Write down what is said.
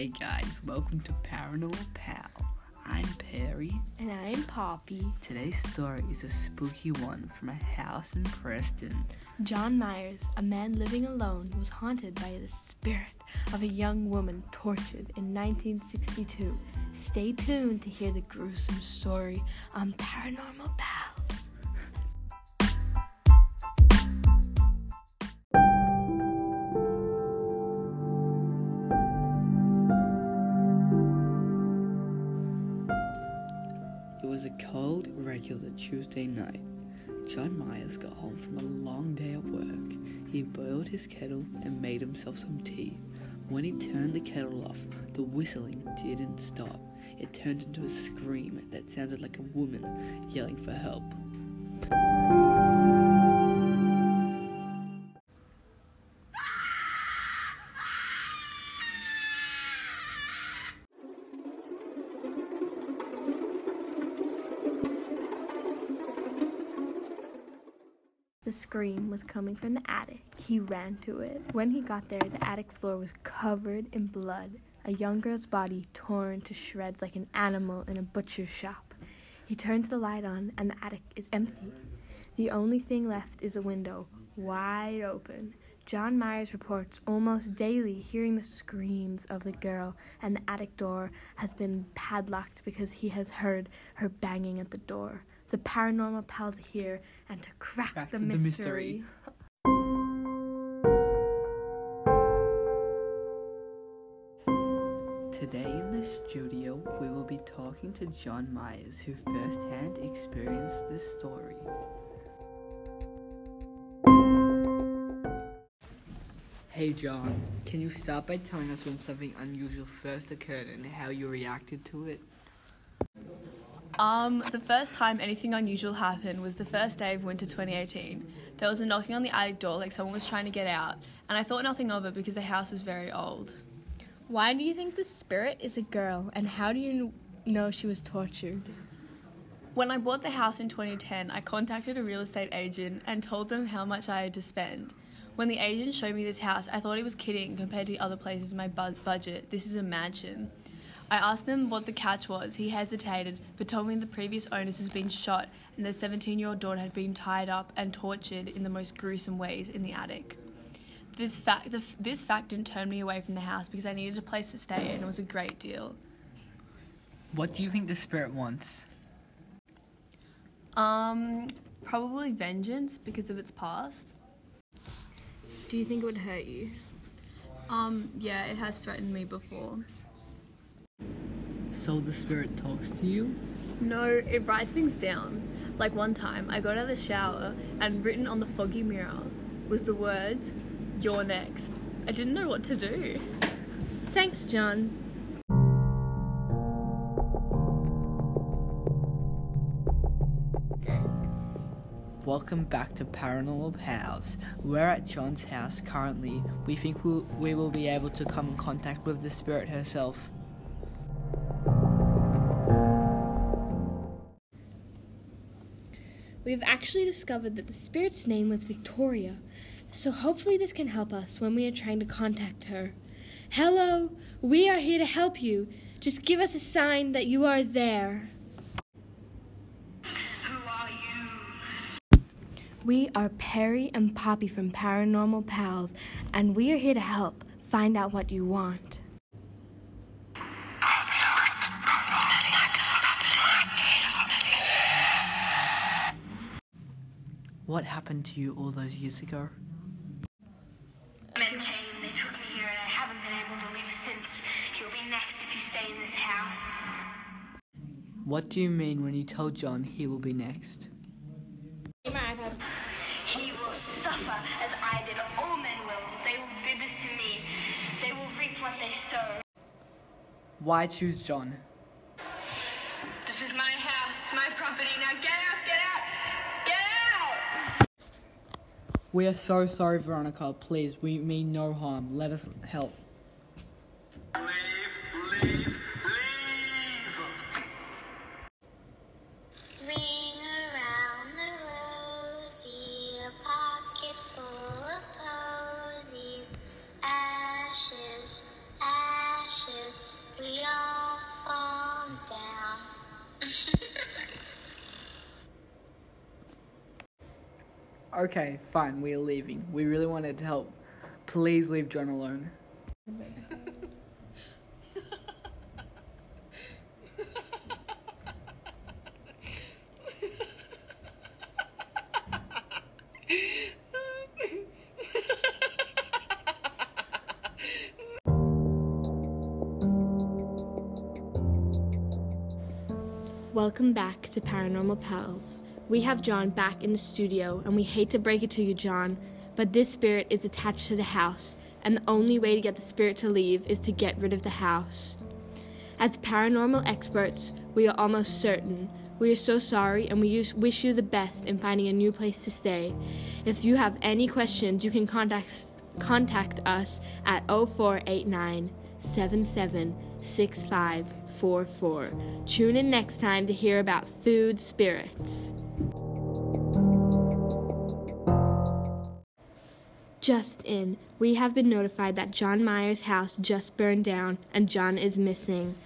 Hey guys, welcome to Paranormal Pal. I'm Perry. And I'm Poppy. Today's story is a spooky one from a house in Preston. John Myers, a man living alone, was haunted by the spirit of a young woman tortured in 1962. Stay tuned to hear the gruesome story on Paranormal Pals. Regular Tuesday night. John Myers got home from a long day at work. He boiled his kettle and made himself some tea. When he turned the kettle off, the whistling didn't stop. It turned into a scream that sounded like a woman yelling for help. The scream was coming from the attic. He ran to it. When he got there, the attic floor was covered in blood, a young girl's body torn to shreds like an animal in a butcher's shop. He turns the light on, and the attic is empty. The only thing left is a window, wide open. John Myers reports almost daily hearing the screams of the girl, and the attic door has been padlocked because he has heard her banging at the door. The paranormal pals are here, and to crack, Crack the, the mystery. mystery. Today in the studio, we will be talking to John Myers, who firsthand experienced this story. Hey John, can you start by telling us when something unusual first occurred and how you reacted to it? Um, the first time anything unusual happened was the first day of winter 2018. There was a knocking on the attic door like someone was trying to get out, and I thought nothing of it because the house was very old. Why do you think the spirit is a girl, and how do you know she was tortured? When I bought the house in 2010, I contacted a real estate agent and told them how much I had to spend. When the agent showed me this house, I thought he was kidding compared to other places in my bu- budget. This is a mansion. I asked him what the catch was. He hesitated, but told me the previous owners has been shot and their 17 year old daughter had been tied up and tortured in the most gruesome ways in the attic. This fact, the, this fact didn't turn me away from the house because I needed a place to stay and it was a great deal. What do you think the spirit wants? Um, probably vengeance because of its past. Do you think it would hurt you? Um, yeah, it has threatened me before. So the spirit talks to you? No, it writes things down. Like one time, I got out of the shower and written on the foggy mirror was the words, You're next. I didn't know what to do. Thanks, John. Welcome back to Paranormal Pals. We're at John's house currently. We think we'll, we will be able to come in contact with the spirit herself. We've actually discovered that the spirit's name was Victoria, so hopefully this can help us when we are trying to contact her. Hello, we are here to help you. Just give us a sign that you are there. Who are you? We are Perry and Poppy from Paranormal Pals, and we are here to help find out what you want. What happened to you all those years ago? Men came, they took me here, and I haven't been able to leave since. You'll be next if you stay in this house. What do you mean when you tell John he will be next? He will suffer as I did. All men will. They did this to me. They will reap what they sow. Why choose John? This is my house, my property. Now get out, We are so sorry, Veronica. Please, we mean no harm. Let us help. Leave, leave, Okay, fine, we are leaving. We really wanted to help. Please leave John alone. Welcome back to Paranormal Pals. We have John back in the studio, and we hate to break it to you, John, but this spirit is attached to the house, and the only way to get the spirit to leave is to get rid of the house. As paranormal experts, we are almost certain. We are so sorry, and we wish you the best in finding a new place to stay. If you have any questions, you can contact contact us at 0489 776544. Tune in next time to hear about food spirits. Just in, we have been notified that John Myers' house just burned down and John is missing.